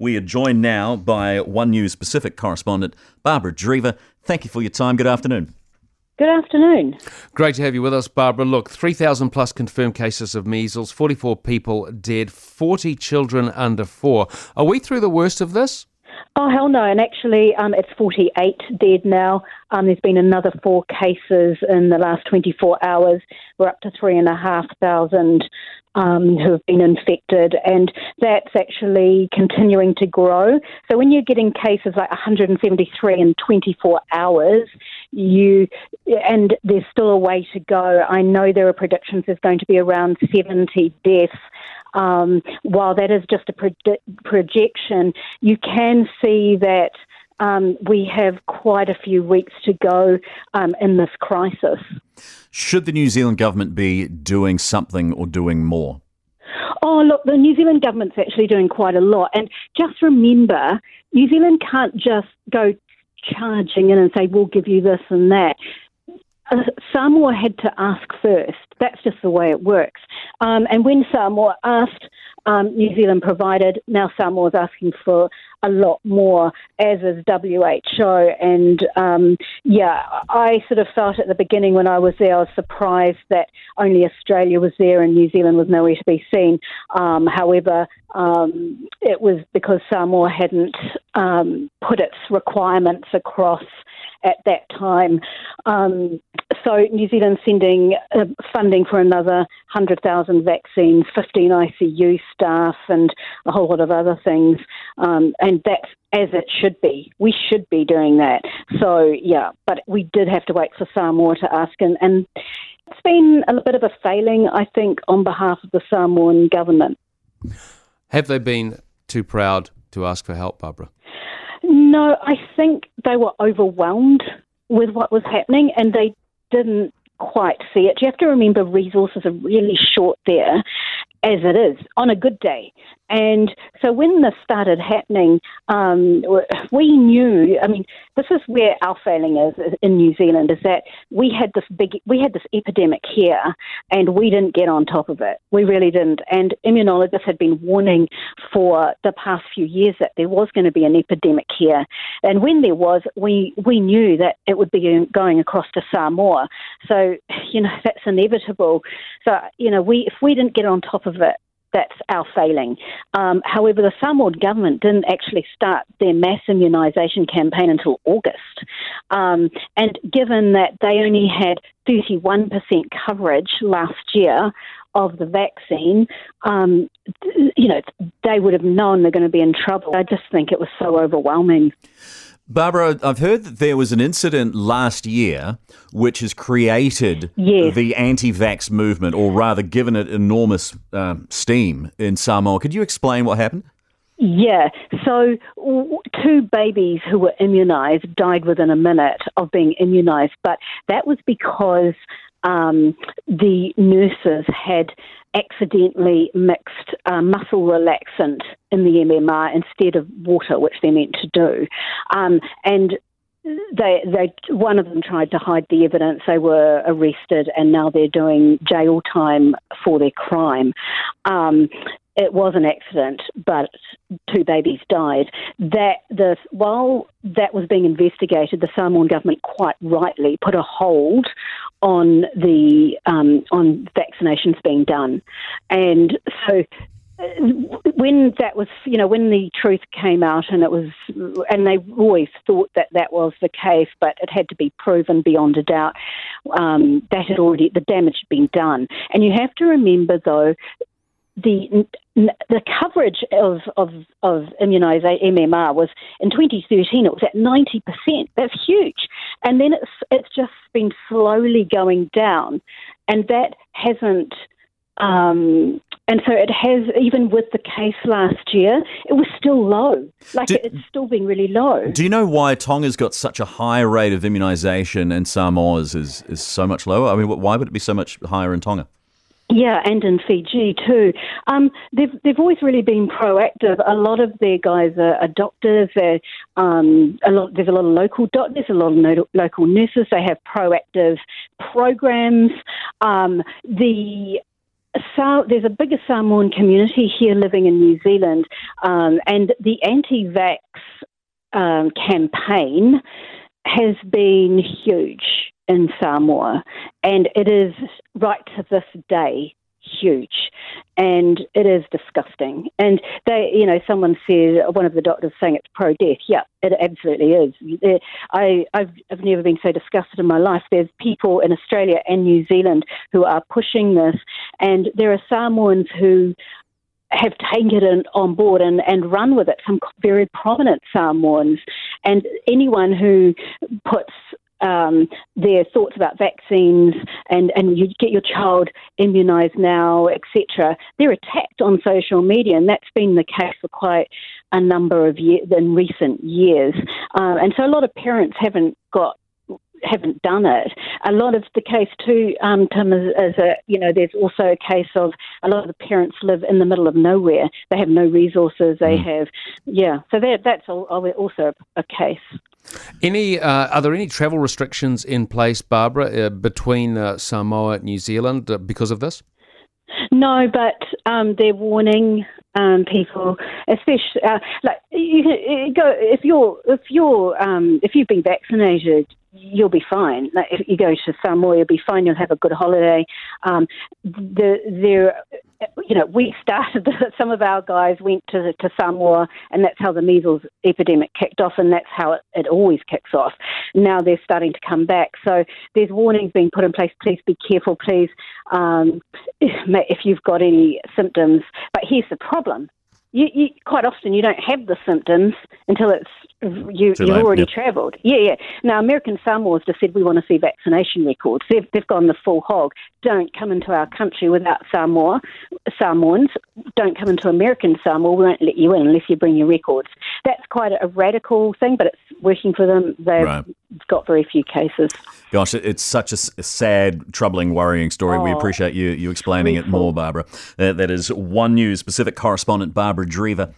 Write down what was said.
We are joined now by One News Pacific correspondent Barbara Dreaver. Thank you for your time. Good afternoon. Good afternoon. Great to have you with us, Barbara. Look, 3,000 plus confirmed cases of measles, 44 people dead, 40 children under four. Are we through the worst of this? Oh, hell no. And actually, um, it's 48 dead now. Um, there's been another four cases in the last 24 hours. We're up to 3,500 um, who have been infected, and that's actually continuing to grow. So when you're getting cases like 173 in 24 hours, you and there's still a way to go. I know there are predictions there's going to be around 70 deaths. Um, while that is just a projection, you can see that um, we have quite a few weeks to go um, in this crisis. Should the New Zealand government be doing something or doing more? Oh, look, the New Zealand government's actually doing quite a lot. And just remember, New Zealand can't just go charging in and say, we'll give you this and that. Uh, Samoa had to ask first. That's just the way it works. Um, and when Samoa asked, um, New Zealand provided. Now Samoa is asking for a lot more, as is WHO. And um, yeah, I sort of felt at the beginning when I was there, I was surprised that only Australia was there and New Zealand was nowhere to be seen. Um, however, um, it was because Samoa hadn't um, put its requirements across at that time. Um, so New Zealand sending uh, funding for another 100,000 vaccines, 15 ICU staff, and a whole lot of other things. Um, and that's as it should be. We should be doing that. So, yeah, but we did have to wait for Samoa to ask. And, and it's been a bit of a failing, I think, on behalf of the Samoan government. Have they been too proud to ask for help, Barbara? No, I think they were overwhelmed with what was happening and they didn't quite see it. You have to remember resources are really short there as it is on a good day. And so when this started happening, um, we knew. I mean, this is where our failing is in New Zealand: is that we had this big, we had this epidemic here, and we didn't get on top of it. We really didn't. And immunologists had been warning for the past few years that there was going to be an epidemic here. And when there was, we we knew that it would be going across to Samoa. So you know that's inevitable. So you know, we if we didn't get on top of it that's our failing. Um, however, the Samoan government didn't actually start their mass immunisation campaign until August. Um, and given that they only had 31% coverage last year of the vaccine, um, you know, they would have known they're going to be in trouble. I just think it was so overwhelming. Barbara, I've heard that there was an incident last year which has created yes. the anti vax movement, or rather given it enormous um, steam in Samoa. Could you explain what happened? Yeah, so two babies who were immunised died within a minute of being immunised, but that was because um, the nurses had accidentally mixed uh, muscle relaxant in the MMR instead of water, which they're meant to do. Um, and they, they, one of them tried to hide the evidence. They were arrested, and now they're doing jail time for their crime. Um, it was an accident, but two babies died. That the while that was being investigated, the Samoan government quite rightly put a hold on the um, on vaccinations being done, and so uh, when that was, you know, when the truth came out, and it was, and they always thought that that was the case, but it had to be proven beyond a doubt um, that had already the damage had been done. And you have to remember, though, the the coverage of of of immunisation MMR was in 2013 it was at 90 percent. That's huge, and then it's it's just been slowly going down, and that hasn't. Um, and so it has, even with the case last year, it was still low. Like do, it's still being really low. Do you know why Tonga's got such a high rate of immunisation and Samoa's is, is so much lower? I mean, why would it be so much higher in Tonga? Yeah, and in Fiji too. Um, they've they've always really been proactive. A lot of their guys are, are doctors. Um, a lot, there's a lot of local doctors, a lot of no, local nurses. They have proactive programs. Um, the so there's a bigger Samoan community here living in New Zealand, um, and the anti-vax um, campaign has been huge in Samoa, and it is right to this day huge. And it is disgusting. And they you know someone said one of the doctors saying it's pro death yeah it absolutely is. I I've, I've never been so disgusted in my life. There's people in australia and new zealand who are pushing this. And there are samoans who have taken it on board and, and run with it, some very prominent Samoans. And anyone who puts um, their thoughts about vaccines and, and you get your child immunised now, etc. They're attacked on social media, and that's been the case for quite a number of years in recent years. Um, and so a lot of parents haven't got haven't done it. A lot of the case too, um, Tim, is, is, a you know there's also a case of a lot of the parents live in the middle of nowhere. They have no resources. They mm. have yeah. So that that's also a case. Any uh, are there any travel restrictions in place, Barbara, uh, between uh, Samoa and New Zealand uh, because of this? No, but um, they're warning um, people, especially uh, like you can go if you're if you're um, if you've been vaccinated, you'll be fine. Like if you go to Samoa, you'll be fine. You'll have a good holiday. Um, the there, you know, we started. some of our guys went to to Samoa, and that's how the measles epidemic kicked off, and that's how it, it always kicks off. Now they're starting to come back, so there's warnings being put in place. Please be careful. Please, um, if you've got any symptoms. But here's the problem: you, you, quite often you don't have the symptoms until it's you, have already yep. travelled. Yeah, yeah. Now, American Samoa Samoa's just said we want to see vaccination records. They've, they've gone the full hog. Don't come into our country without Samoa. Samoans don't come into American Samoa. We won't let you in unless you bring your records. That's quite a, radical thing, but it's working for them. They've right. got very few cases. Gosh, it's such a sad, troubling, worrying story. Oh, we appreciate you you explaining it more, Barbara. Uh, that is One News Pacific correspondent Barbara Dreaver.